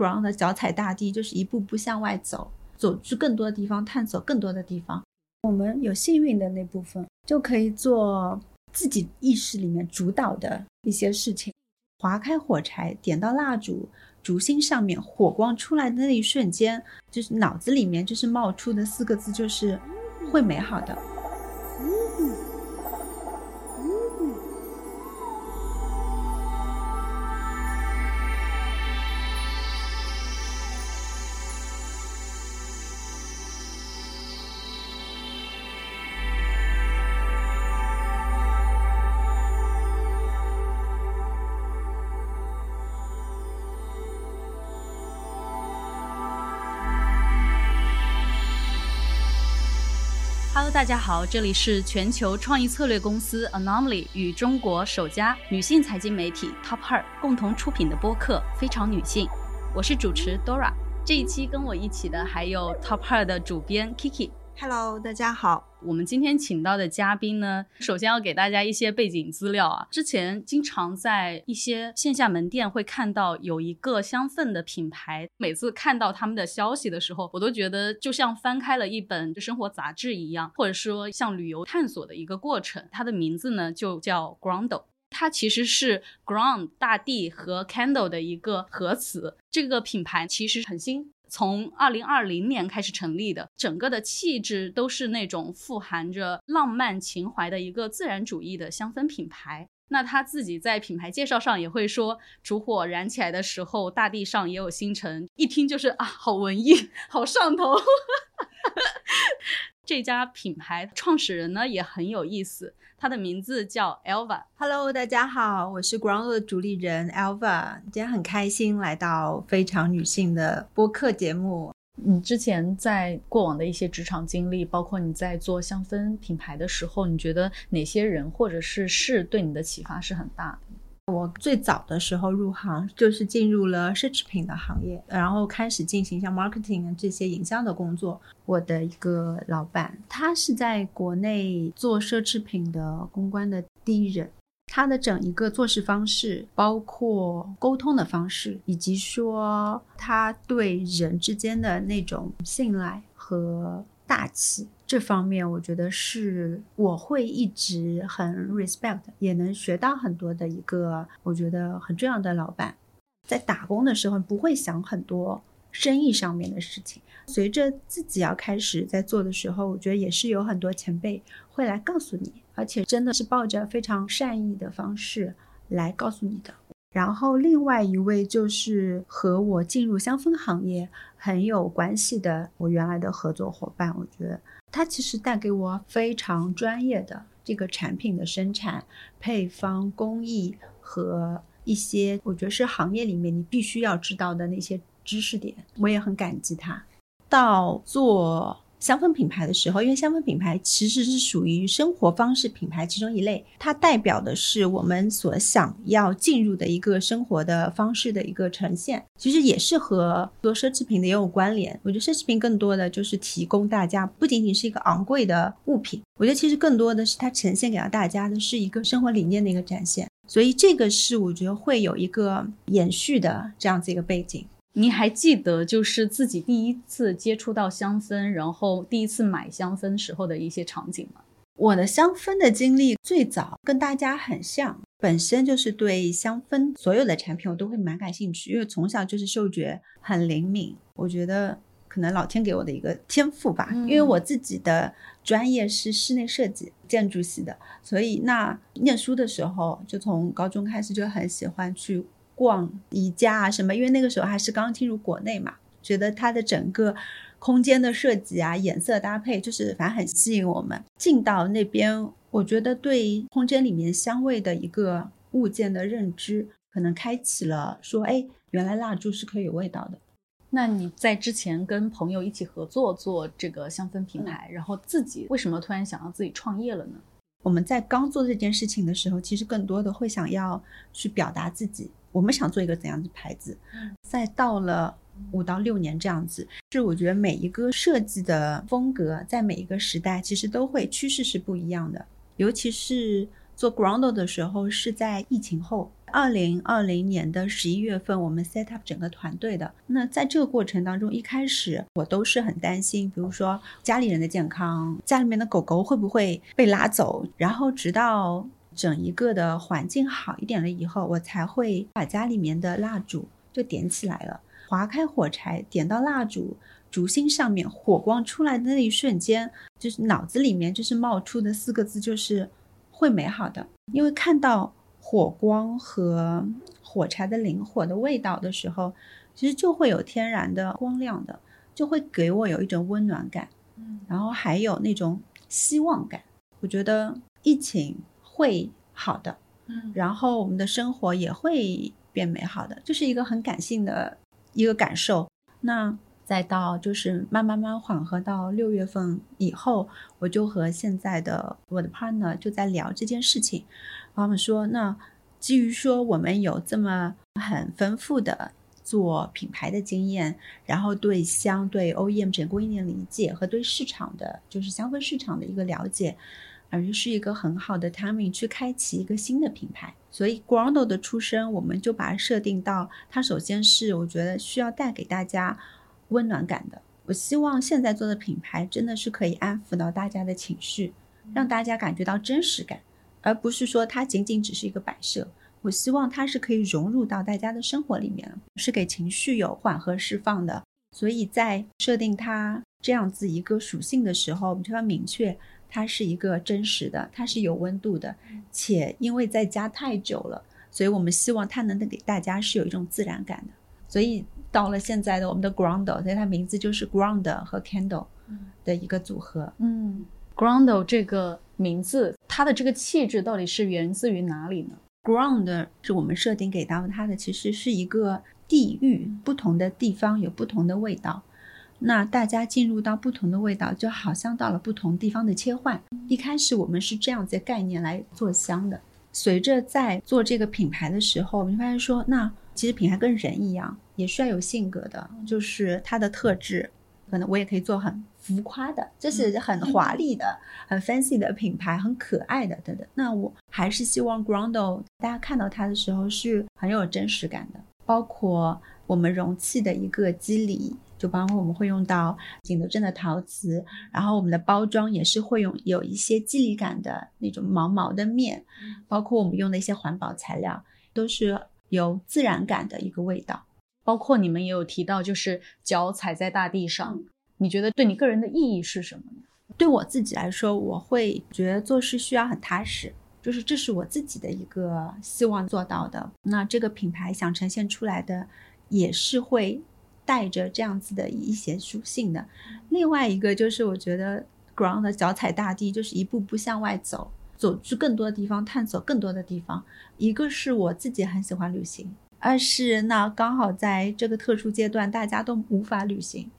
ground 的脚踩大地，就是一步步向外走，走去更多的地方，探索更多的地方。我们有幸运的那部分，就可以做自己意识里面主导的一些事情。划开火柴，点到蜡烛，烛心上面火光出来的那一瞬间，就是脑子里面就是冒出的四个字，就是会美好的。大家好，这里是全球创意策略公司 Anomaly 与中国首家女性财经媒体 Top Her 共同出品的播客《非常女性》，我是主持 Dora。这一期跟我一起的还有 Top Her 的主编 Kiki。Hello，大家好。我们今天请到的嘉宾呢，首先要给大家一些背景资料啊。之前经常在一些线下门店会看到有一个香氛的品牌，每次看到他们的消息的时候，我都觉得就像翻开了一本生活杂志一样，或者说像旅游探索的一个过程。它的名字呢就叫 Ground，它其实是 Ground 大地和 Candle 的一个合词。这个品牌其实很新。从二零二零年开始成立的，整个的气质都是那种富含着浪漫情怀的一个自然主义的香氛品牌。那他自己在品牌介绍上也会说，烛火燃起来的时候，大地上也有星辰，一听就是啊，好文艺，好上头。这家品牌创始人呢也很有意思。他的名字叫 Elva。Hello，大家好，我是 Ground 的主理人 Elva。今天很开心来到非常女性的播客节目。你之前在过往的一些职场经历，包括你在做香氛品牌的时候，你觉得哪些人或者是事对你的启发是很大的？我最早的时候入行就是进入了奢侈品的行业，然后开始进行像 marketing 这些营销的工作。我的一个老板，他是在国内做奢侈品的公关的第一人，他的整一个做事方式，包括沟通的方式，以及说他对人之间的那种信赖和大气。这方面我觉得是我会一直很 respect，也能学到很多的一个我觉得很重要的老板。在打工的时候不会想很多生意上面的事情，随着自己要开始在做的时候，我觉得也是有很多前辈会来告诉你，而且真的是抱着非常善意的方式来告诉你的。然后另外一位就是和我进入香氛行业很有关系的我原来的合作伙伴，我觉得。他其实带给我非常专业的这个产品的生产、配方、工艺和一些我觉得是行业里面你必须要知道的那些知识点，我也很感激他。到做。香氛品牌的时候，因为香氛品牌其实是属于生活方式品牌其中一类，它代表的是我们所想要进入的一个生活的方式的一个呈现。其实也是和做奢侈品的也有关联。我觉得奢侈品更多的就是提供大家不仅仅是一个昂贵的物品，我觉得其实更多的是它呈现给到大家的是一个生活理念的一个展现。所以这个是我觉得会有一个延续的这样子一个背景。你还记得就是自己第一次接触到香氛，然后第一次买香氛时候的一些场景吗？我的香氛的经历最早跟大家很像，本身就是对香氛所有的产品我都会蛮感兴趣，因为从小就是嗅觉很灵敏。我觉得可能老天给我的一个天赋吧，因为我自己的专业是室内设计建筑系的，所以那念书的时候就从高中开始就很喜欢去。逛宜家啊什么，因为那个时候还是刚进入国内嘛，觉得它的整个空间的设计啊、颜色搭配，就是反正很吸引我们。进到那边，我觉得对空间里面香味的一个物件的认知，可能开启了说，哎，原来蜡烛是可以有味道的。那你在之前跟朋友一起合作做这个香氛品牌，然后自己为什么突然想要自己创业了呢？我们在刚做这件事情的时候，其实更多的会想要去表达自己。我们想做一个怎样的牌子？再到了五到六年这样子，是我觉得每一个设计的风格，在每一个时代其实都会趋势是不一样的。尤其是做 Ground 的时候，是在疫情后，二零二零年的十一月份，我们 set up 整个团队的。那在这个过程当中，一开始我都是很担心，比如说家里人的健康，家里面的狗狗会不会被拉走。然后直到整一个的环境好一点了以后，我才会把家里面的蜡烛就点起来了，划开火柴，点到蜡烛烛芯上面，火光出来的那一瞬间，就是脑子里面就是冒出的四个字，就是会美好的，因为看到。火光和火柴的灵火的味道的时候，其实就会有天然的光亮的，就会给我有一种温暖感，嗯，然后还有那种希望感。我觉得疫情会好的，嗯，然后我们的生活也会变美好的，这是一个很感性的一个感受。那再到就是慢慢慢缓和到六月份以后，我就和现在的我的 partner 就在聊这件事情。他们说，那基于说我们有这么很丰富的做品牌的经验，然后对香对 OEM 整个供应链理解和对市场的就是香氛市场的一个了解，而是一个很好的 timing 去开启一个新的品牌。所以 Grondo 的出生，我们就把它设定到它首先是我觉得需要带给大家温暖感的。我希望现在做的品牌真的是可以安抚到大家的情绪，让大家感觉到真实感。而不是说它仅仅只是一个摆设，我希望它是可以融入到大家的生活里面，是给情绪有缓和释放的。所以在设定它这样子一个属性的时候，我们就要明确它是一个真实的，它是有温度的，且因为在家太久了，所以我们希望它能给大家是有一种自然感的。所以到了现在的我们的 Ground，所以它名字就是 Ground 和 Candle 的一个组合。嗯，Ground 这个。名字，它的这个气质到底是源自于哪里呢？Ground 是我们设定给到它的，其实是一个地域，不同的地方有不同的味道。那大家进入到不同的味道，就好像到了不同地方的切换。一开始我们是这样子概念来做香的，随着在做这个品牌的时候，我们发现说，那其实品牌跟人一样，也需要有性格的，就是它的特质。可能我也可以做很浮夸的，就是很华丽的、很 fancy 的品牌，很可爱的等等。那我还是希望 Grondo 大家看到它的时候是很有真实感的。包括我们容器的一个肌理，就包括我们会用到景德镇的陶瓷，然后我们的包装也是会用有一些肌理感的那种毛毛的面，包括我们用的一些环保材料，都是有自然感的一个味道。包括你们也有提到，就是脚踩在大地上，你觉得对你个人的意义是什么呢？对我自己来说，我会觉得做事需要很踏实，就是这是我自己的一个希望做到的。那这个品牌想呈现出来的，也是会带着这样子的一些属性的。另外一个就是，我觉得 ground 脚踩大地，就是一步步向外走，走去更多的地方，探索更多的地方。一个是我自己很喜欢旅行。二是那刚好在这个特殊阶段，大家都无法旅行，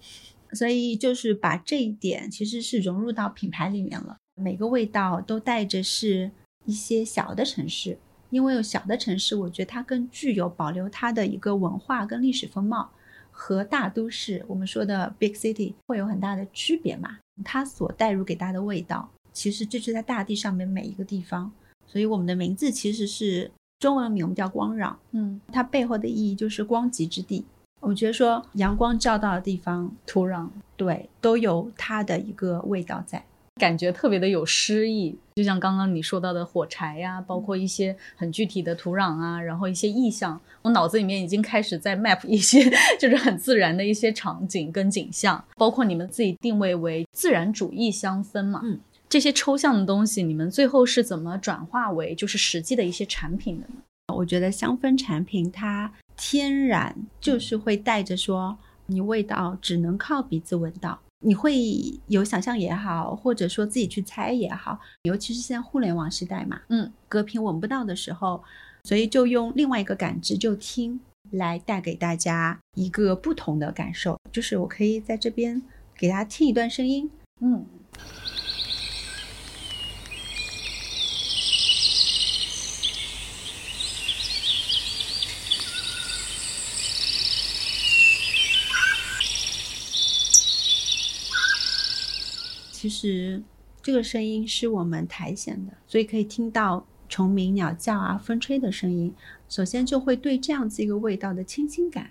所以就是把这一点其实是融入到品牌里面了。每个味道都带着是一些小的城市，因为有小的城市，我觉得它更具有保留它的一个文化跟历史风貌，和大都市我们说的 big city 会有很大的区别嘛。它所带入给大家的味道，其实就是在大地上面每一个地方，所以我们的名字其实是。中文名我们叫光壤，嗯，它背后的意义就是光极之地。我觉得说阳光照到的地方，土壤对都有它的一个味道在，感觉特别的有诗意。就像刚刚你说到的火柴呀，包括一些很具体的土壤啊，然后一些意象，我脑子里面已经开始在 map 一些 就是很自然的一些场景跟景象，包括你们自己定位为自然主义香氛嘛，嗯。这些抽象的东西，你们最后是怎么转化为就是实际的一些产品的呢？我觉得香氛产品它天然就是会带着说，你味道只能靠鼻子闻到，你会有想象也好，或者说自己去猜也好，尤其是现在互联网时代嘛，嗯，隔屏闻不到的时候，所以就用另外一个感知，就听来带给大家一个不同的感受，就是我可以在这边给大家听一段声音，嗯。其实这个声音是我们苔藓的，所以可以听到虫鸣、鸟叫啊、风吹的声音。首先就会对这样子一个味道的清新感，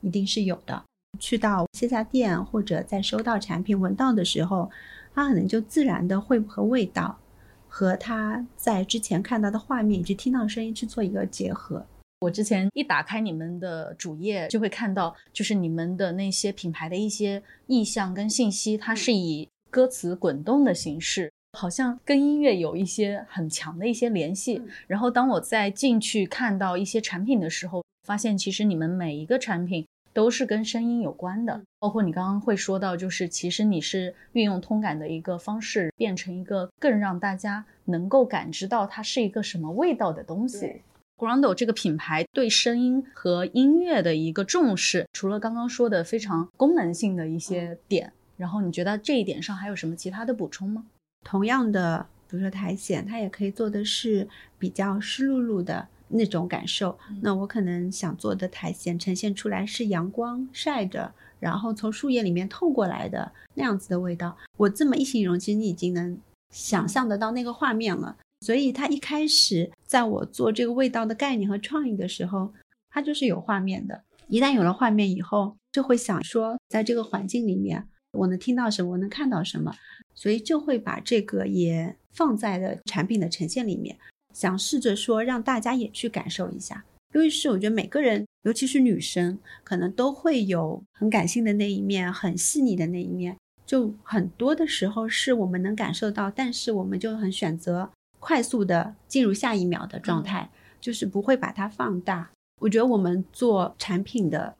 一定是有的。去到线下店或者在收到产品闻到的时候，它可能就自然的会和味道，和他在之前看到的画面以及听到声音去做一个结合。我之前一打开你们的主页，就会看到，就是你们的那些品牌的一些意向跟信息，它是以歌词滚动的形式，好像跟音乐有一些很强的一些联系。然后当我再进去看到一些产品的时候，发现其实你们每一个产品都是跟声音有关的，包括你刚刚会说到，就是其实你是运用通感的一个方式，变成一个更让大家能够感知到它是一个什么味道的东西。Grando 这个品牌对声音和音乐的一个重视，除了刚刚说的非常功能性的一些点，然后你觉得这一点上还有什么其他的补充吗？同样的，比如说苔藓，它也可以做的是比较湿漉漉的那种感受。那我可能想做的苔藓呈现出来是阳光晒着，然后从树叶里面透过来的那样子的味道。我这么一形容，其实你已经能想象得到那个画面了。所以，它一开始在我做这个味道的概念和创意的时候，它就是有画面的。一旦有了画面以后，就会想说，在这个环境里面，我能听到什么，我能看到什么，所以就会把这个也放在了产品的呈现里面，想试着说让大家也去感受一下。因为是我觉得每个人，尤其是女生，可能都会有很感性的那一面，很细腻的那一面，就很多的时候是我们能感受到，但是我们就很选择。快速的进入下一秒的状态，就是不会把它放大。我觉得我们做产品的，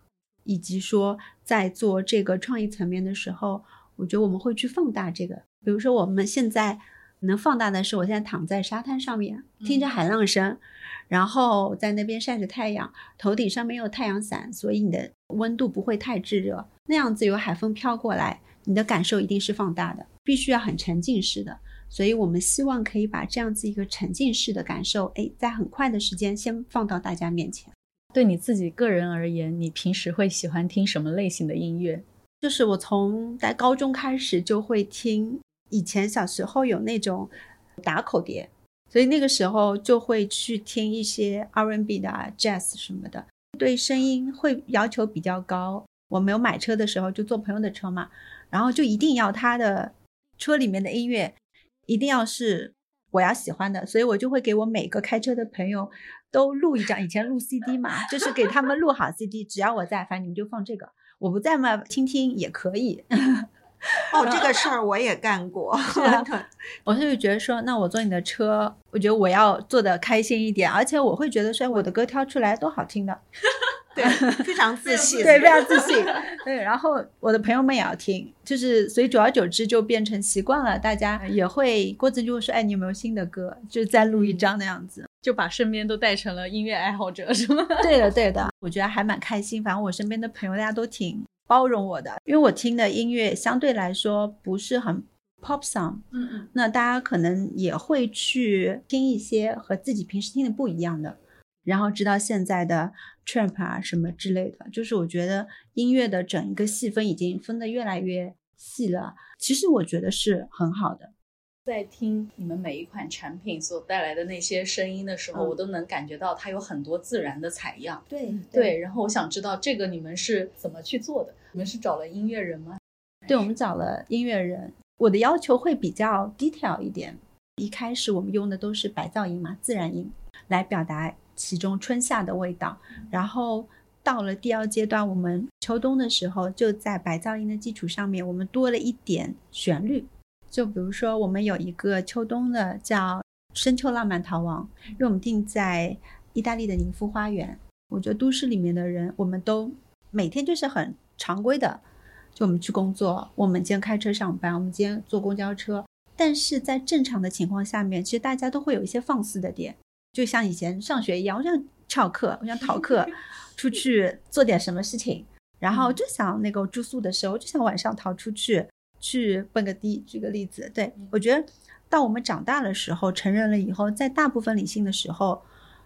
以及说在做这个创意层面的时候，我觉得我们会去放大这个。比如说我们现在能放大的是，我现在躺在沙滩上面，听着海浪声，然后在那边晒着太阳，头顶上面有太阳伞，所以你的温度不会太炙热。那样子有海风飘过来，你的感受一定是放大的，必须要很沉浸式的。所以我们希望可以把这样子一个沉浸式的感受，哎，在很快的时间先放到大家面前。对你自己个人而言，你平时会喜欢听什么类型的音乐？就是我从在高中开始就会听，以前小时候有那种打口碟，所以那个时候就会去听一些 R&B 的 Jazz 什么的，对声音会要求比较高。我没有买车的时候就坐朋友的车嘛，然后就一定要他的车里面的音乐。一定要是我要喜欢的，所以我就会给我每个开车的朋友都录一张。以前录 CD 嘛，就是给他们录好 CD，只要我在，反正你们就放这个。我不在嘛，听听也可以。哦，这个事儿我也干过。我是觉得说，那我坐你的车，我觉得我要坐的开心一点，而且我会觉得说，我的歌挑出来都好听的。对，非常自信，对，非常自信。对，然后我的朋友们也要听，就是所以久而久之就变成习惯了，大家也会郭子就会说，哎，你有没有新的歌？就再录一张那样子，就把身边都带成了音乐爱好者，是吗？对的，对的，我觉得还蛮开心。反正我身边的朋友大家都挺包容我的，因为我听的音乐相对来说不是很 pop song，嗯嗯，那大家可能也会去听一些和自己平时听的不一样的。然后直到现在的 trap 啊什么之类的，就是我觉得音乐的整一个细分已经分得越来越细了。其实我觉得是很好的。在听你们每一款产品所带来的那些声音的时候，我都能感觉到它有很多自然的采样。对对。然后我想知道这个你们是怎么去做的？你们是找了音乐人吗？对，我们找了音乐人。我的要求会比较 detail 一点。一开始我们用的都是白噪音嘛，自然音来表达。其中春夏的味道，然后到了第二阶段，我们秋冬的时候，就在白噪音的基础上面，我们多了一点旋律。就比如说，我们有一个秋冬的叫《深秋浪漫逃亡》，因为我们定在意大利的宁夫花园。我觉得都市里面的人，我们都每天就是很常规的，就我们去工作，我们今天开车上班，我们今天坐公交车。但是在正常的情况下面，其实大家都会有一些放肆的点。就像以前上学一样，我想翘课，我想逃课，出去做点什么事情，然后就想那个住宿的时候，就想晚上逃出去去蹦个迪。举个例子，对我觉得到我们长大的时候，成人了以后，在大部分理性的时候，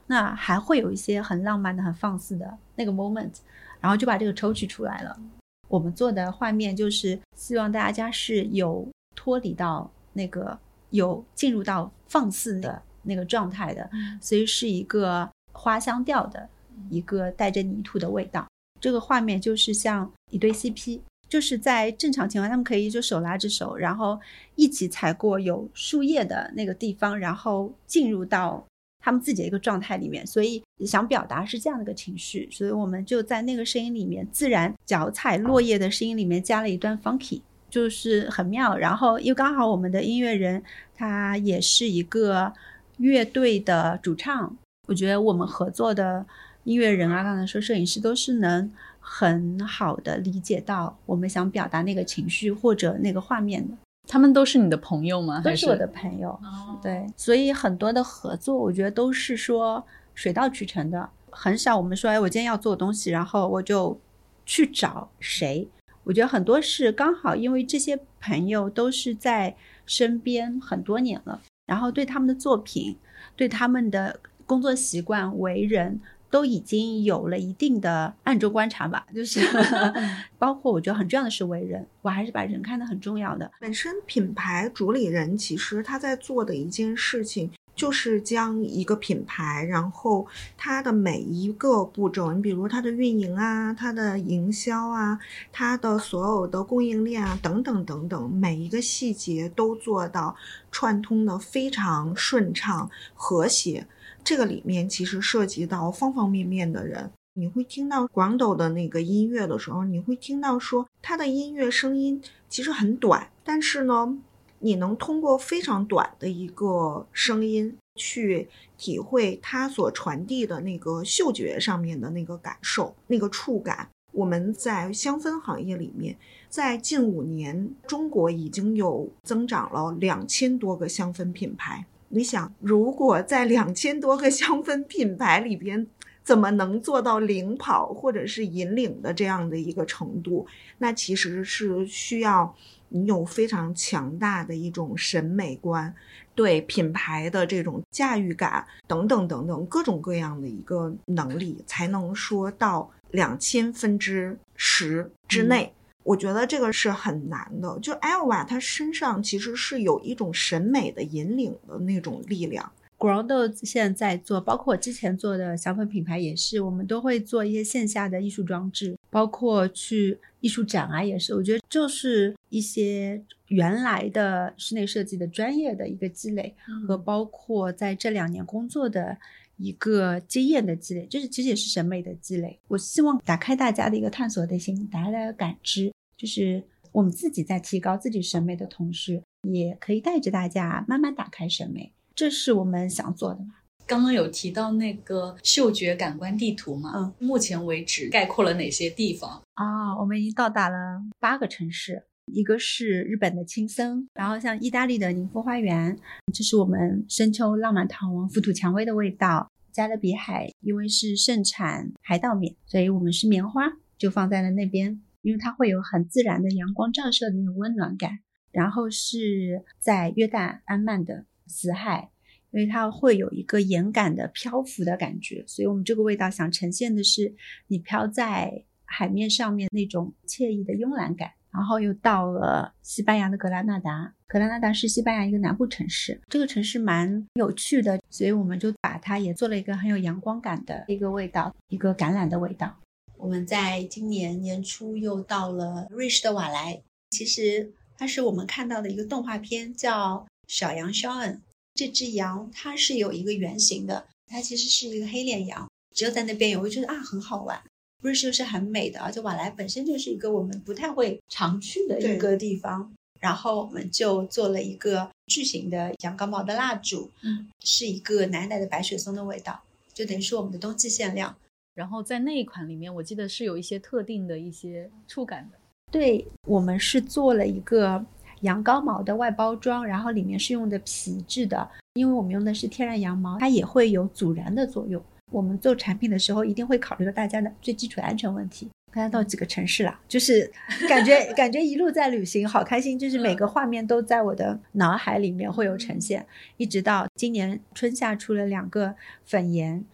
那还会有一些很浪漫的、很放肆的那个 moment，然后就把这个抽取出来了。我们做的画面就是希望大家是有脱离到那个有进入到放肆的。那个状态的，所以是一个花香调的一个带着泥土的味道。这个画面就是像一对 CP，就是在正常情况，他们可以就手拉着手，然后一起踩过有树叶的那个地方，然后进入到他们自己的一个状态里面。所以想表达是这样的一个情绪，所以我们就在那个声音里面，自然脚踩落叶的声音里面加了一段 funky，就是很妙。然后又刚好我们的音乐人他也是一个乐队的主唱，我觉得我们合作的。音乐人啊，刚才说摄影师都是能很好的理解到我们想表达那个情绪或者那个画面的。他们都是你的朋友吗？都是我的朋友。对，所以很多的合作，我觉得都是说水到渠成的，很少我们说，哎，我今天要做东西，然后我就去找谁。我觉得很多是刚好因为这些朋友都是在身边很多年了，然后对他们的作品，对他们的工作习惯、为人。都已经有了一定的暗中观察吧，就是 包括我觉得很重要的是为人，我还是把人看得很重要的。本身品牌主理人其实他在做的一件事情，就是将一个品牌，然后它的每一个步骤，你比如它的运营啊，它的营销啊，它的所有的供应链啊，等等等等，每一个细节都做到串通的非常顺畅和谐。这个里面其实涉及到方方面面的人，你会听到广斗的那个音乐的时候，你会听到说他的音乐声音其实很短，但是呢，你能通过非常短的一个声音去体会他所传递的那个嗅觉上面的那个感受、那个触感。我们在香氛行业里面，在近五年，中国已经有增长了两千多个香氛品牌。你想，如果在两千多个香氛品牌里边，怎么能做到领跑或者是引领的这样的一个程度？那其实是需要你有非常强大的一种审美观，对品牌的这种驾驭感等等等等各种各样的一个能力，才能说到两千分之十之内。我觉得这个是很难的。就 Elva，他身上其实是有一种审美的引领的那种力量。Grondo 现在做，包括我之前做的小粉品牌也是，我们都会做一些线下的艺术装置，包括去艺术展啊，也是。我觉得就是一些原来的室内设计的专业的一个积累，和包括在这两年工作的一个经验的积累，就是其实也是审美的积累。我希望打开大家的一个探索的心，大家的感知。就是我们自己在提高自己审美的同时，也可以带着大家慢慢打开审美，这是我们想做的嘛。刚刚有提到那个嗅觉感官地图嘛？嗯，目前为止概括了哪些地方啊？我们已经到达了八个城市，一个是日本的青森，然后像意大利的宁芙花园，这是我们深秋浪漫糖王浮土蔷薇的味道。加勒比海因为是盛产海岛棉，所以我们是棉花就放在了那边。因为它会有很自然的阳光照射的那种温暖感，然后是在约旦安曼的死海，因为它会有一个盐感的漂浮的感觉，所以我们这个味道想呈现的是你飘在海面上面那种惬意的慵懒感。然后又到了西班牙的格拉纳达，格拉纳达是西班牙一个南部城市，这个城市蛮有趣的，所以我们就把它也做了一个很有阳光感的一个味道，一个橄榄的味道。我们在今年年初又到了瑞士的瓦莱，其实它是我们看到的一个动画片，叫《小羊肖恩》。这只羊它是有一个原型的，它其实是一个黑脸羊。只有在那边有，我觉得啊很好玩。瑞士又是很美的，而且瓦莱本身就是一个我们不太会常去的一个地方。然后我们就做了一个巨型的羊羔毛的蜡烛，嗯，是一个奶奶的白雪松的味道，就等于是我们的冬季限量。然后在那一款里面，我记得是有一些特定的一些触感的。对我们是做了一个羊羔毛的外包装，然后里面是用的皮质的，因为我们用的是天然羊毛，它也会有阻燃的作用。我们做产品的时候一定会考虑到大家的最基础的安全问题。刚才到几个城市了？就是感觉 感觉一路在旅行，好开心，就是每个画面都在我的脑海里面会有呈现，一直到今年春夏出了两个粉颜。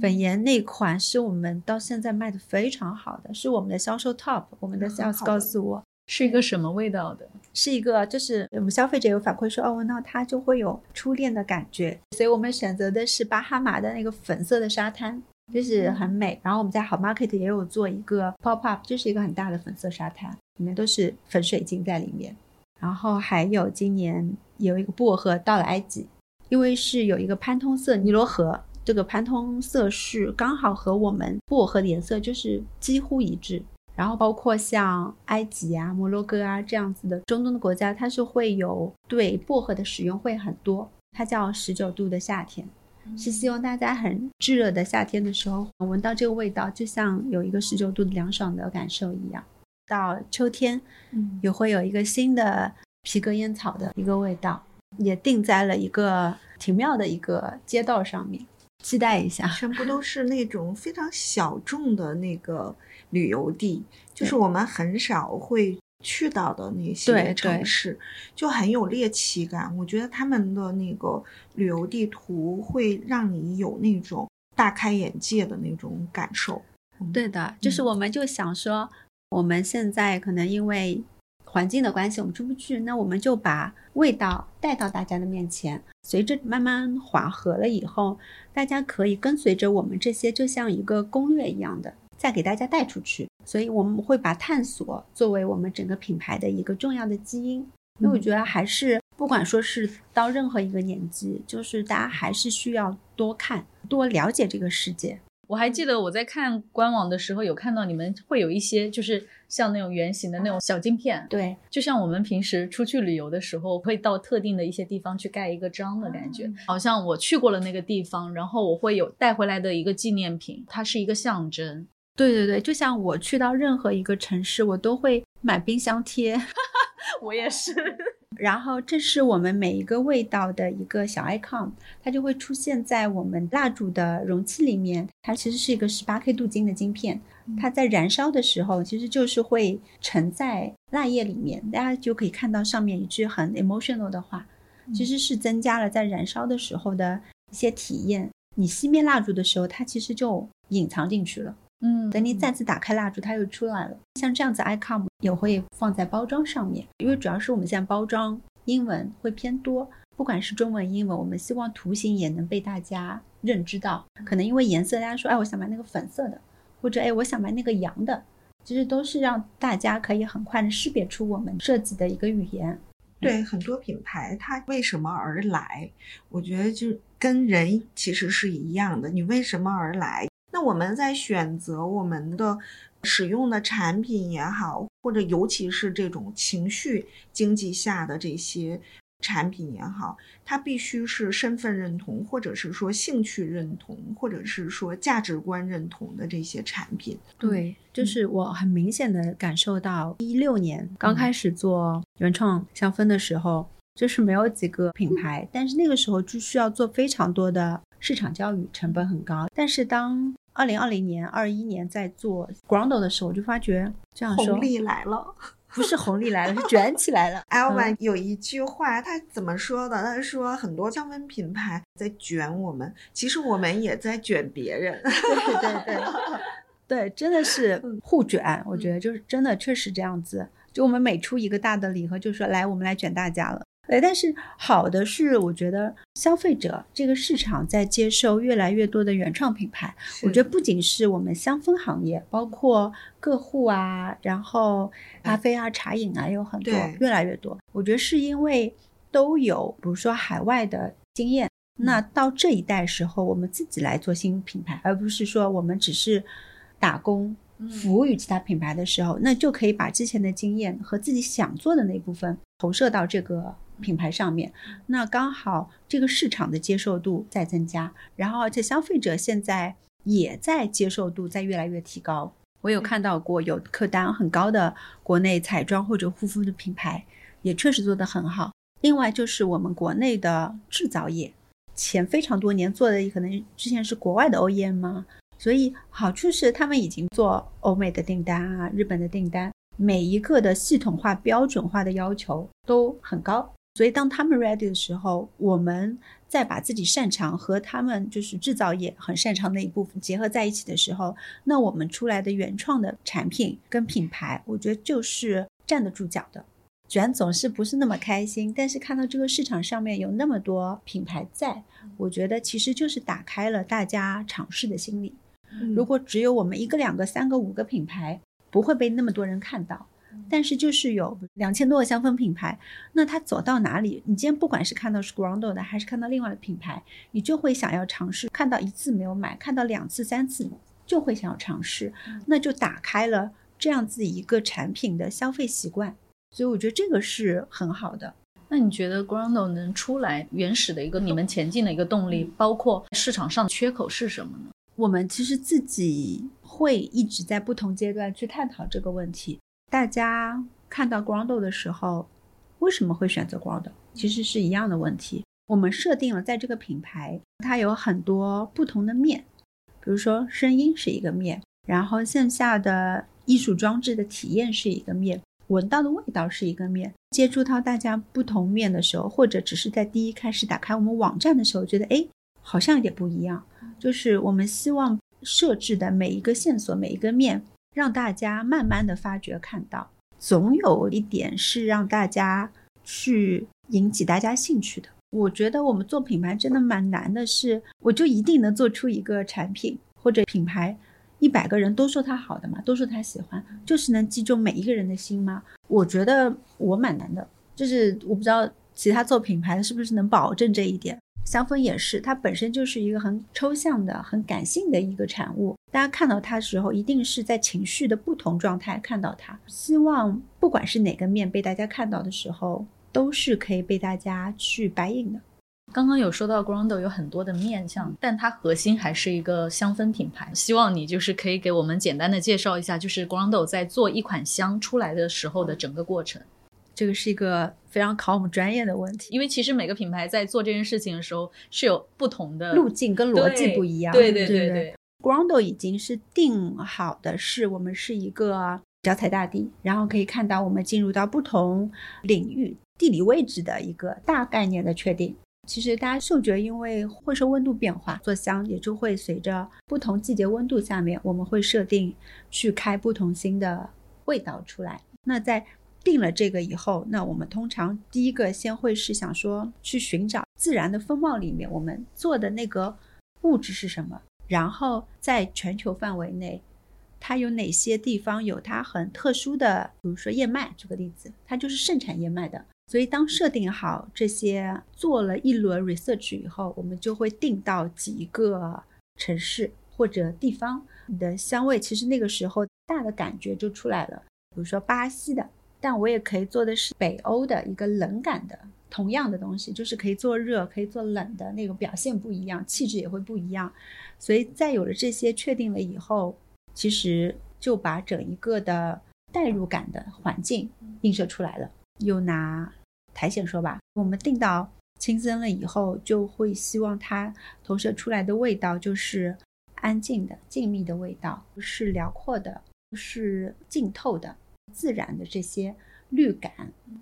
粉颜那款是我们到现在卖的非常好的，是我们的销售 top。我们的 sales 告诉我，是一个什么味道的？是一个，就是我们消费者有反馈说，哦，闻到它就会有初恋的感觉，所以我们选择的是巴哈马的那个粉色的沙滩，就是很美。然后我们在好 market 也有做一个 pop up，就是一个很大的粉色沙滩，里面都是粉水晶在里面。然后还有今年有一个薄荷到了埃及，因为是有一个潘通色尼罗河，这个潘通色是刚好和我们薄荷的颜色就是几乎一致。然后包括像埃及啊、摩洛哥啊这样子的中东的国家，它是会有对薄荷的使用会很多。它叫十九度的夏天，是希望大家很炙热的夏天的时候闻到这个味道，就像有一个十九度的凉爽的感受一样。到秋天，嗯，也会有一个新的皮革烟草的一个味道，也定在了一个挺妙的一个街道上面，期待一下。全部都是那种非常小众的那个。旅游地就是我们很少会去到的那些城市，就很有猎奇感。我觉得他们的那个旅游地图会让你有那种大开眼界的那种感受。对的，就是我们就想说，我们现在可能因为环境的关系，我们出不去，那我们就把味道带到大家的面前。随着慢慢缓和了以后，大家可以跟随着我们这些，就像一个攻略一样的。再给大家带出去，所以我们会把探索作为我们整个品牌的一个重要的基因。因为我觉得还是不管说是到任何一个年纪，就是大家还是需要多看、多了解这个世界。我还记得我在看官网的时候，有看到你们会有一些就是像那种圆形的那种小镜片，对，就像我们平时出去旅游的时候，会到特定的一些地方去盖一个章的感觉，好像我去过了那个地方，然后我会有带回来的一个纪念品，它是一个象征。对对对，就像我去到任何一个城市，我都会买冰箱贴，我也是。然后这是我们每一个味道的一个小 icon，它就会出现在我们蜡烛的容器里面。它其实是一个十八 K 镀金的晶片，它在燃烧的时候，其实就是会沉在蜡液里面。大家就可以看到上面一句很 emotional 的话，其实是增加了在燃烧的时候的一些体验。你熄灭蜡烛的时候，它其实就隐藏进去了。嗯，等你再次打开蜡烛，它又出来了。像这样子，icon 也会放在包装上面，因为主要是我们现在包装英文会偏多，不管是中文、英文，我们希望图形也能被大家认知到。可能因为颜色，大家说，哎，我想买那个粉色的，或者哎，我想买那个羊的，其实都是让大家可以很快的识别出我们设计的一个语言。对，很多品牌它为什么而来？我觉得就跟人其实是一样的，你为什么而来？那我们在选择我们的使用的产品也好，或者尤其是这种情绪经济下的这些产品也好，它必须是身份认同，或者是说兴趣认同，或者是说价值观认同的这些产品。对，就是我很明显的感受到，一六年刚开始做原创香氛的时候，就是没有几个品牌，但是那个时候就需要做非常多的市场教育，成本很高。但是当二零二零年、二一年在做 Grondo 的时候，我就发觉这样说，红利来了，不是红利来了，是卷起来了。Elva 有一句话，他怎么说的？他说很多香氛品牌在卷我们，其实我们也在卷别人。对对对，对，真的是互卷。我觉得就是真的，确实这样子。就我们每出一个大的礼盒，就说来，我们来卷大家了。对，但是好的是，我觉得消费者这个市场在接受越来越多的原创品牌。我觉得不仅是我们香氛行业，包括个护啊，然后咖啡啊、茶饮啊，有很多越来越多。我觉得是因为都有，比如说海外的经验。那到这一代时候，我们自己来做新品牌，而不是说我们只是打工服务于其他品牌的时候，那就可以把之前的经验和自己想做的那部分投射到这个。品牌上面，那刚好这个市场的接受度在增加，然后而且消费者现在也在接受度在越来越提高。我有看到过有客单很高的国内彩妆或者护肤的品牌，也确实做得很好。另外就是我们国内的制造业，前非常多年做的可能之前是国外的 OEM 嘛，所以好处是他们已经做欧美的订单啊、日本的订单，每一个的系统化、标准化的要求都很高。所以，当他们 ready 的时候，我们再把自己擅长和他们就是制造业很擅长的一部分结合在一起的时候，那我们出来的原创的产品跟品牌，我觉得就是站得住脚的。虽然总是不是那么开心，但是看到这个市场上面有那么多品牌在，我觉得其实就是打开了大家尝试的心理。如果只有我们一个、两个、三个、五个品牌，不会被那么多人看到。但是就是有两千多个香氛品牌，那它走到哪里，你今天不管是看到是 Grondo 的，还是看到另外的品牌，你就会想要尝试。看到一次没有买，看到两次、三次，就会想要尝试，那就打开了这样子一个产品的消费习惯。所以我觉得这个是很好的。那你觉得 Grondo 能出来原始的一个你们前进的一个动力，包括市场上缺口是什么呢？我们其实自己会一直在不同阶段去探讨这个问题。大家看到 Grondo 的时候，为什么会选择 Grondo？其实是一样的问题。我们设定了在这个品牌，它有很多不同的面，比如说声音是一个面，然后线下的艺术装置的体验是一个面，闻到的味道是一个面。接触到大家不同面的时候，或者只是在第一开始打开我们网站的时候，觉得哎，好像有点不一样。就是我们希望设置的每一个线索、每一个面，让大家慢慢的发掘看到，总有一点是让大家去引起大家兴趣的。我觉得我们做品牌真的蛮难的，是我就一定能做出一个产品或者品牌，一百个人都说它好的嘛，都说他喜欢，就是能击中每一个人的心吗？我觉得我蛮难的，就是我不知道其他做品牌的是不是能保证这一点。香氛也是，它本身就是一个很抽象的、很感性的一个产物。大家看到它的时候，一定是在情绪的不同状态看到它。希望不管是哪个面被大家看到的时候，都是可以被大家去白印的。刚刚有说到 Grondo 有很多的面向，但它核心还是一个香氛品牌。希望你就是可以给我们简单的介绍一下，就是 Grondo 在做一款香出来的时候的整个过程。这个是一个非常考我们专业的问题，因为其实每个品牌在做这件事情的时候是有不同的路径跟逻辑不一样。对对对对，Grondo 已经是定好的，是我们是一个脚踩大地，然后可以看到我们进入到不同领域、地理位置的一个大概念的确定。其实大家嗅觉因为会受温度变化，做香也就会随着不同季节温度下面，我们会设定去开不同新的味道出来。那在定了这个以后，那我们通常第一个先会是想说去寻找自然的风貌里面我们做的那个物质是什么，然后在全球范围内，它有哪些地方有它很特殊的，比如说燕麦举个例子，它就是盛产燕麦的。所以当设定好这些，做了一轮 research 以后，我们就会定到几个城市或者地方，你的香味其实那个时候大的感觉就出来了，比如说巴西的。但我也可以做的是北欧的一个冷感的同样的东西，就是可以做热，可以做冷的那种表现不一样，气质也会不一样。所以在有了这些确定了以后，其实就把整一个的代入感的环境映射出来了。又拿苔藓说吧，我们定到青森了以后，就会希望它投射出来的味道就是安静的、静谧的味道，不是辽阔的，不是浸透的。自然的这些绿感，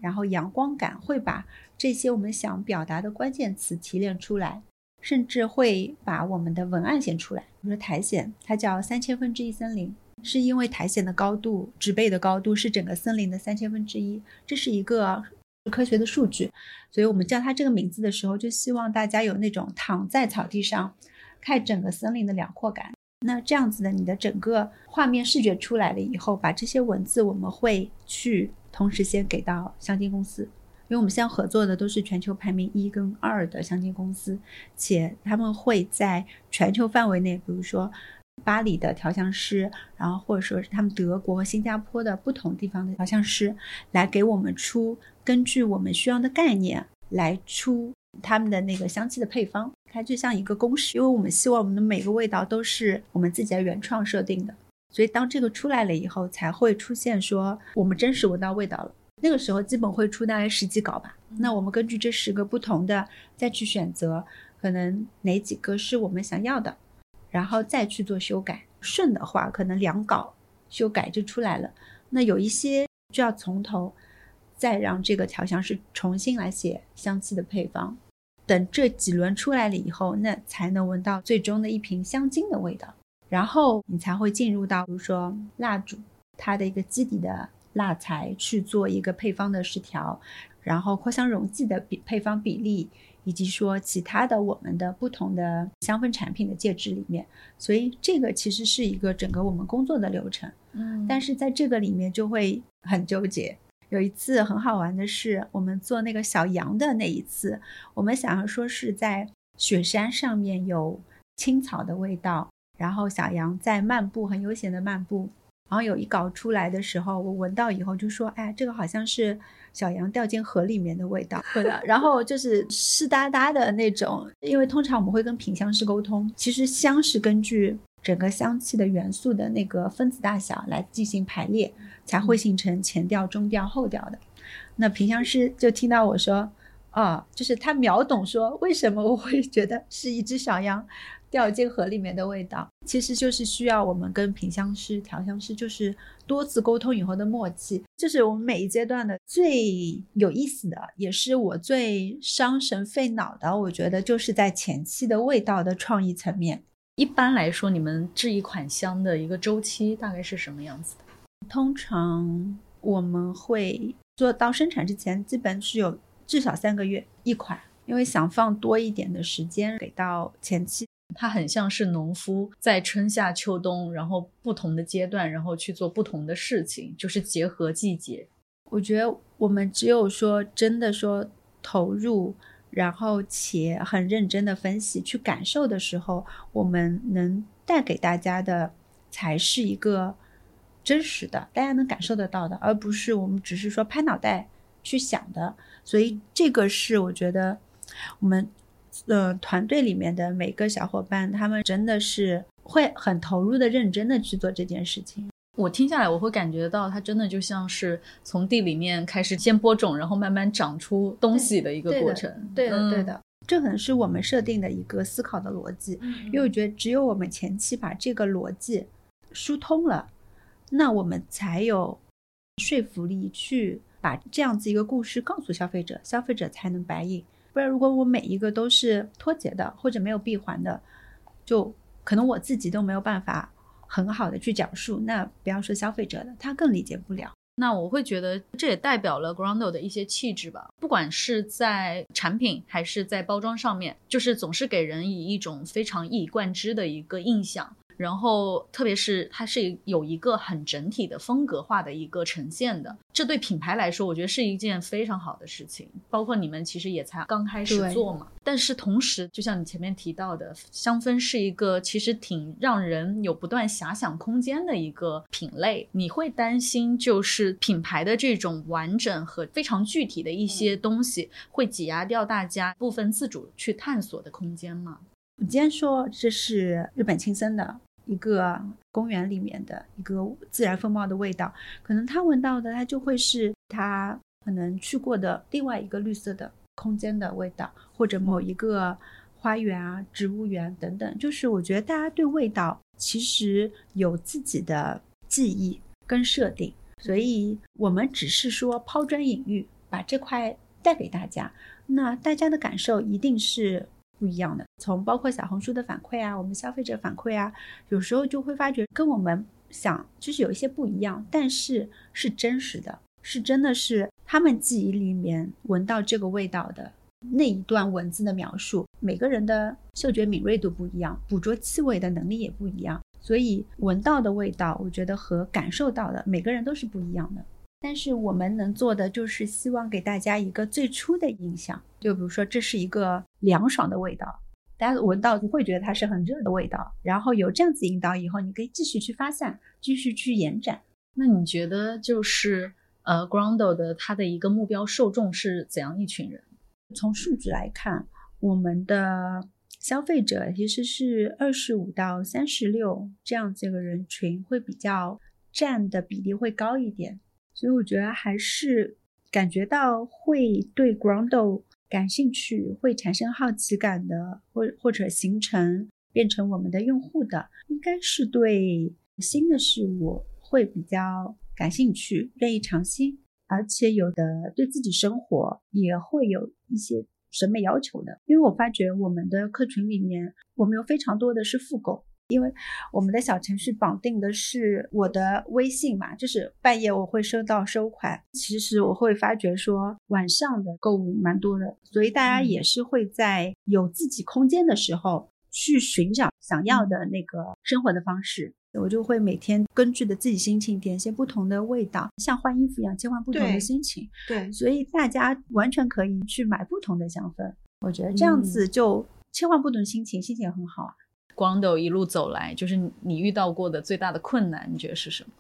然后阳光感，会把这些我们想表达的关键词提炼出来，甚至会把我们的文案写出来。比如说苔藓，它叫三千分之一森林，是因为苔藓的高度，植被的高度是整个森林的三千分之一，这是一个科学的数据。所以我们叫它这个名字的时候，就希望大家有那种躺在草地上看整个森林的辽阔感。那这样子的，你的整个画面视觉出来了以后，把这些文字我们会去同时先给到香精公司，因为我们现在合作的都是全球排名一跟二的香精公司，且他们会在全球范围内，比如说巴黎的调香师，然后或者说是他们德国和新加坡的不同地方的调香师，来给我们出根据我们需要的概念来出。他们的那个香气的配方，它就像一个公式，因为我们希望我们的每个味道都是我们自己的原创设定的，所以当这个出来了以后，才会出现说我们真实闻到味道了。那个时候基本会出大概十几稿吧，那我们根据这十个不同的再去选择，可能哪几个是我们想要的，然后再去做修改。顺的话，可能两稿修改就出来了。那有一些就要从头再让这个调香师重新来写香气的配方。等这几轮出来了以后，那才能闻到最终的一瓶香精的味道，然后你才会进入到，比如说蜡烛，它的一个基底的蜡材去做一个配方的试调，然后扩香溶剂的比配方比例，以及说其他的我们的不同的香氛产品的介质里面，所以这个其实是一个整个我们工作的流程。嗯但是在这个里面就会很纠结。有一次很好玩的是，我们做那个小羊的那一次，我们想要说是在雪山上面有青草的味道，然后小羊在漫步，很悠闲的漫步。然后有一稿出来的时候，我闻到以后就说：“哎，这个好像是小羊掉进河里面的味道。”对的，然后就是湿哒哒的那种。因为通常我们会跟品香师沟通，其实香是根据整个香气的元素的那个分子大小来进行排列，才会形成前调、中调、后调的。那品香师就听到我说：“哦，就是他秒懂说为什么我会觉得是一只小羊。”掉进河里面的味道，其实就是需要我们跟品香师、调香师，就是多次沟通以后的默契。这是我们每一阶段的最有意思的，也是我最伤神费脑的。我觉得就是在前期的味道的创意层面。一般来说，你们制一款香的一个周期大概是什么样子的？通常我们会做到生产之前，基本是有至少三个月一款，因为想放多一点的时间给到前期。它很像是农夫在春夏秋冬，然后不同的阶段，然后去做不同的事情，就是结合季节。我觉得我们只有说真的说投入，然后且很认真的分析去感受的时候，我们能带给大家的才是一个真实的，大家能感受得到的，而不是我们只是说拍脑袋去想的。所以这个是我觉得我们。呃，团队里面的每个小伙伴，他们真的是会很投入的、认真的去做这件事情。我听下来，我会感觉到它真的就像是从地里面开始先播种，然后慢慢长出东西的一个过程。对的，嗯对的，这可能是我们设定的一个思考的逻辑。因为我觉得，只有我们前期把这个逻辑疏通了，那我们才有说服力去把这样子一个故事告诉消费者，消费者才能白印。不然，如果我每一个都是脱节的或者没有闭环的，就可能我自己都没有办法很好的去讲述。那不要说消费者了，他更理解不了。那我会觉得这也代表了 Grondo 的一些气质吧，不管是在产品还是在包装上面，就是总是给人以一种非常一以贯之的一个印象。然后，特别是它是有一个很整体的风格化的一个呈现的，这对品牌来说，我觉得是一件非常好的事情。包括你们其实也才刚开始做嘛，但是同时，就像你前面提到的，香氛是一个其实挺让人有不断遐想空间的一个品类。你会担心就是品牌的这种完整和非常具体的一些东西，会挤压掉大家部分自主去探索的空间吗？你今天说这是日本青森的一个公园里面的一个自然风貌的味道，可能他闻到的它就会是他可能去过的另外一个绿色的空间的味道，或者某一个花园啊、植物园等等。就是我觉得大家对味道其实有自己的记忆跟设定，所以我们只是说抛砖引玉，把这块带给大家，那大家的感受一定是。不一样的，从包括小红书的反馈啊，我们消费者反馈啊，有时候就会发觉跟我们想就是有一些不一样，但是是真实的，是真的是他们记忆里面闻到这个味道的那一段文字的描述。每个人的嗅觉敏锐度不一样，捕捉气味的能力也不一样，所以闻到的味道，我觉得和感受到的每个人都是不一样的。但是我们能做的就是希望给大家一个最初的印象，就比如说这是一个凉爽的味道，大家闻到不会觉得它是很热的味道。然后有这样子引导以后，你可以继续去发散，继续去延展。那你觉得就是呃，Grondo 的它的一个目标受众是怎样一群人？从数据来看，我们的消费者其实是二十五到三十六这样子一个人群，会比较占的比例会高一点。所以我觉得还是感觉到会对 Grondo 感兴趣、会产生好奇感的，或或者形成变成我们的用户的，应该是对新的事物会比较感兴趣、愿意尝新，而且有的对自己生活也会有一些审美要求的。因为我发觉我们的客群里面，我们有非常多的是复购，因为我们的小程序绑定的是我的微信嘛，就是半夜我会收到收款。其实我会发觉说晚上的购物蛮多的，所以大家也是会在有自己空间的时候去寻找想要的那个生活的方式。我就会每天根据的自己心情点一些不同的味道，像换衣服一样切换不同的心情。对，所以大家完全可以去买不同的香氛。我觉得这样子就切换不同心情，心情也很好啊。光斗一路走来，就是你遇到过的最大的困难，你觉得是什么？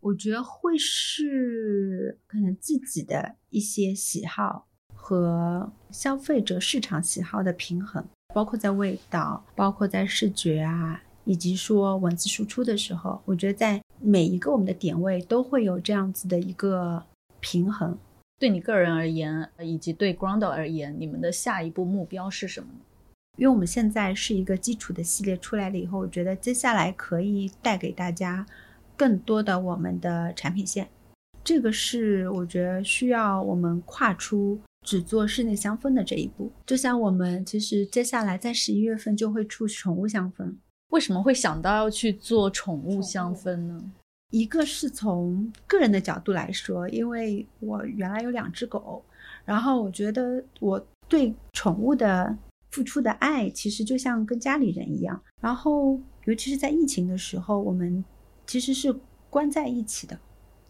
我觉得会是可能自己的一些喜好和消费者市场喜好的平衡，包括在味道，包括在视觉啊，以及说文字输出的时候，我觉得在每一个我们的点位都会有这样子的一个平衡。对你个人而言，以及对 Grondo 而言，你们的下一步目标是什么呢？因为我们现在是一个基础的系列出来了以后，我觉得接下来可以带给大家更多的我们的产品线。这个是我觉得需要我们跨出只做室内香氛的这一步。就像我们其实接下来在十一月份就会出宠物香氛。为什么会想到要去做宠物香氛呢？一个是从个人的角度来说，因为我原来有两只狗，然后我觉得我对宠物的。付出的爱其实就像跟家里人一样，然后尤其是在疫情的时候，我们其实是关在一起的，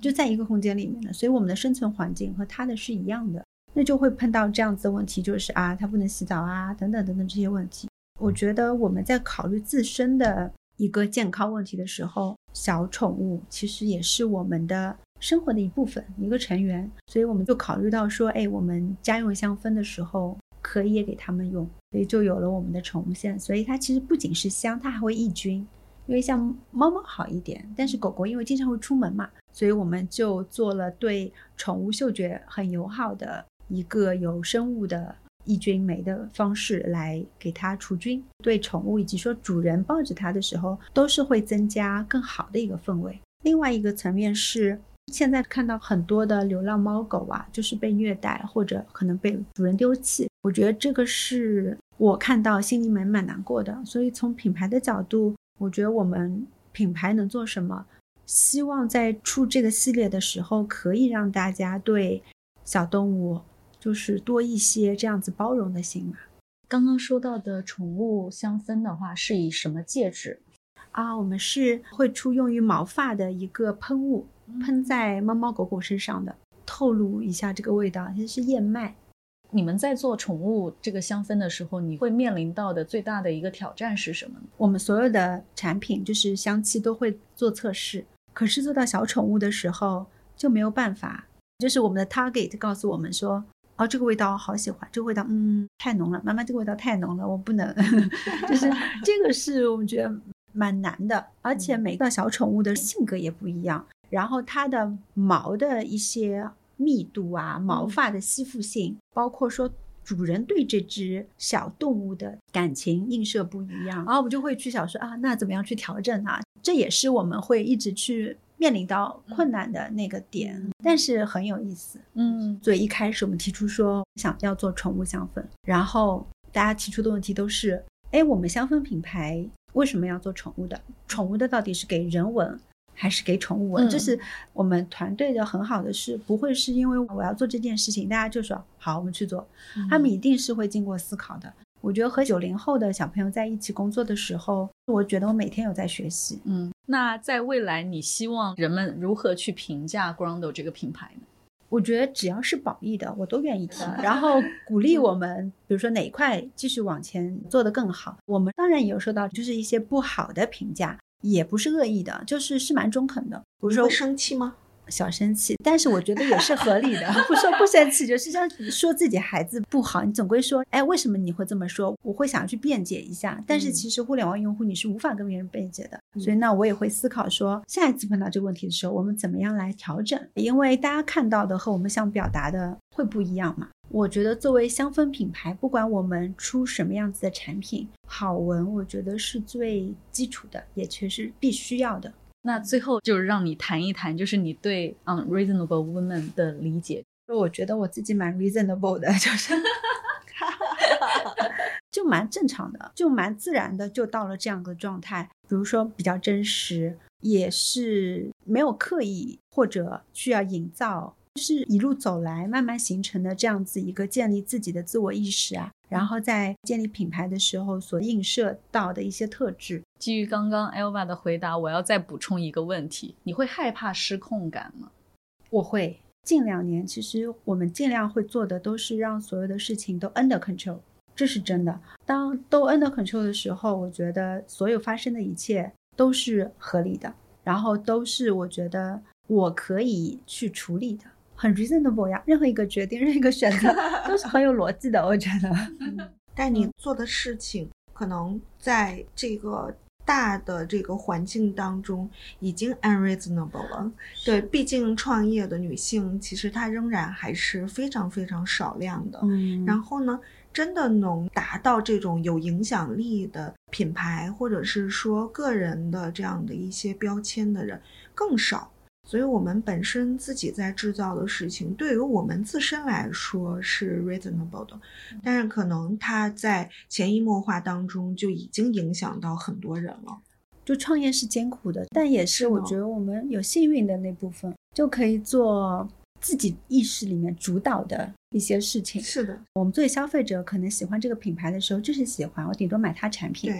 就在一个空间里面的，所以我们的生存环境和他的是一样的，那就会碰到这样子的问题，就是啊，他不能洗澡啊，等等等等这些问题。我觉得我们在考虑自身的一个健康问题的时候，小宠物其实也是我们的生活的一部分，一个成员，所以我们就考虑到说，哎，我们家用香氛的时候。可以也给他们用，所以就有了我们的宠物线。所以它其实不仅是香，它还会抑菌。因为像猫猫好一点，但是狗狗因为经常会出门嘛，所以我们就做了对宠物嗅觉很友好的一个有生物的抑菌酶的方式来给它除菌。对宠物以及说主人抱着它的时候，都是会增加更好的一个氛围。另外一个层面是。现在看到很多的流浪猫狗啊，就是被虐待或者可能被主人丢弃，我觉得这个是我看到心里面蛮难过的。所以从品牌的角度，我觉得我们品牌能做什么？希望在出这个系列的时候，可以让大家对小动物就是多一些这样子包容的心嘛。刚刚说到的宠物香氛的话，是以什么介质啊？我们是会出用于毛发的一个喷雾。喷在猫猫狗狗身上的，透露一下这个味道，其实是燕麦。你们在做宠物这个香氛的时候，你会面临到的最大的一个挑战是什么？我们所有的产品就是香气都会做测试，可是做到小宠物的时候就没有办法。就是我们的 target 告诉我们说，哦，这个味道好喜欢，这个味道嗯太浓了，妈妈这个味道太浓了，我不能。就是这个是我们觉得蛮难的，而且每个小宠物的性格也不一样。然后它的毛的一些密度啊，毛发的吸附性，包括说主人对这只小动物的感情映射不一样，然后我们就会去想说啊，那怎么样去调整啊？这也是我们会一直去面临到困难的那个点，但是很有意思。嗯，所以一开始我们提出说想要做宠物香氛，然后大家提出的问题都是，哎，我们香氛品牌为什么要做宠物的？宠物的到底是给人闻？还是给宠物闻，这是我们团队的很好的事，不会是因为我要做这件事情，大家就说好，我们去做。他们一定是会经过思考的。我觉得和九零后的小朋友在一起工作的时候，我觉得我每天有在学习。嗯，那在未来，你希望人们如何去评价 Grondo 这个品牌呢？我觉得只要是褒义的，我都愿意听。然后鼓励我们，比如说哪一块继续往前做得更好。我们当然也有收到，就是一些不好的评价。也不是恶意的，就是是蛮中肯的。不是说生气吗？小生气，但是我觉得也是合理的。不说不生气，就是像说自己孩子不好，你总归说，哎，为什么你会这么说？我会想要去辩解一下。但是其实互联网用户你是无法跟别人辩解的，所以那我也会思考说，下一次碰到这个问题的时候，我们怎么样来调整？因为大家看到的和我们想表达的会不一样嘛。我觉得作为香氛品牌，不管我们出什么样子的产品，好闻，我觉得是最基础的，也确实必须要的。那最后就是让你谈一谈，就是你对 unreasonable woman 的理解。就我觉得我自己蛮 reasonable 的，就是。就蛮正常的，就蛮自然的，就到了这样的状态。比如说比较真实，也是没有刻意或者需要营造，是一路走来慢慢形成的这样子一个建立自己的自我意识啊。然后在建立品牌的时候所映射到的一些特质。基于刚刚 Elva 的回答，我要再补充一个问题：你会害怕失控感吗？我会。近两年，其实我们尽量会做的都是让所有的事情都 under control，这是真的。当都 under control 的时候，我觉得所有发生的一切都是合理的，然后都是我觉得我可以去处理的，很 reasonable 呀。任何一个决定，任何一个选择 都是很有逻辑的，我觉得。但你做的事情可能在这个。大的这个环境当中已经 unreasonable 了，对，毕竟创业的女性其实她仍然还是非常非常少量的。嗯，然后呢，真的能达到这种有影响力的品牌，或者是说个人的这样的一些标签的人更少。所以，我们本身自己在制造的事情，对于我们自身来说是 reasonable 的，但是可能它在潜移默化当中就已经影响到很多人了。就创业是艰苦的，但也是我觉得我们有幸运的那部分，就可以做自己意识里面主导的一些事情。是的，我们作为消费者，可能喜欢这个品牌的时候就是喜欢，我顶多买它产品。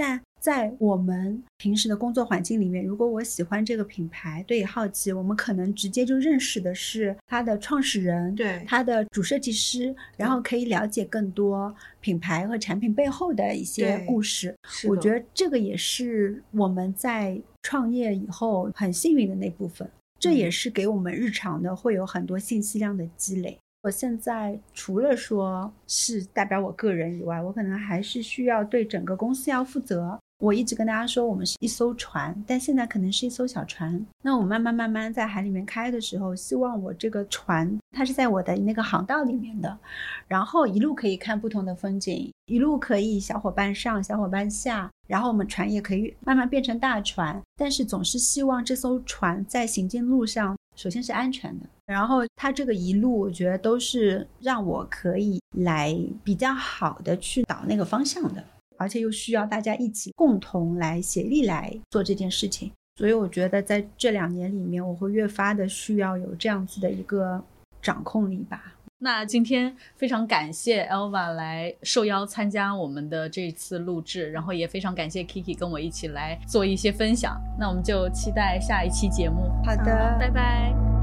对。但在我们平时的工作环境里面，如果我喜欢这个品牌，对好奇，我们可能直接就认识的是它的创始人，对它的主设计师，然后可以了解更多品牌和产品背后的一些故事。我觉得这个也是我们在创业以后很幸运的那部分，这也是给我们日常的会有很多信息量的积累。我现在除了说是代表我个人以外，我可能还是需要对整个公司要负责。我一直跟大家说，我们是一艘船，但现在可能是一艘小船。那我慢慢慢慢在海里面开的时候，希望我这个船它是在我的那个航道里面的，然后一路可以看不同的风景，一路可以小伙伴上小伙伴下，然后我们船也可以慢慢变成大船。但是总是希望这艘船在行进路上，首先是安全的，然后他这个一路我觉得都是让我可以来比较好的去导那个方向的。而且又需要大家一起共同来协力来做这件事情，所以我觉得在这两年里面，我会越发的需要有这样子的一个掌控力吧。那今天非常感谢 Elva 来受邀参加我们的这次录制，然后也非常感谢 Kiki 跟我一起来做一些分享。那我们就期待下一期节目。好的，拜拜。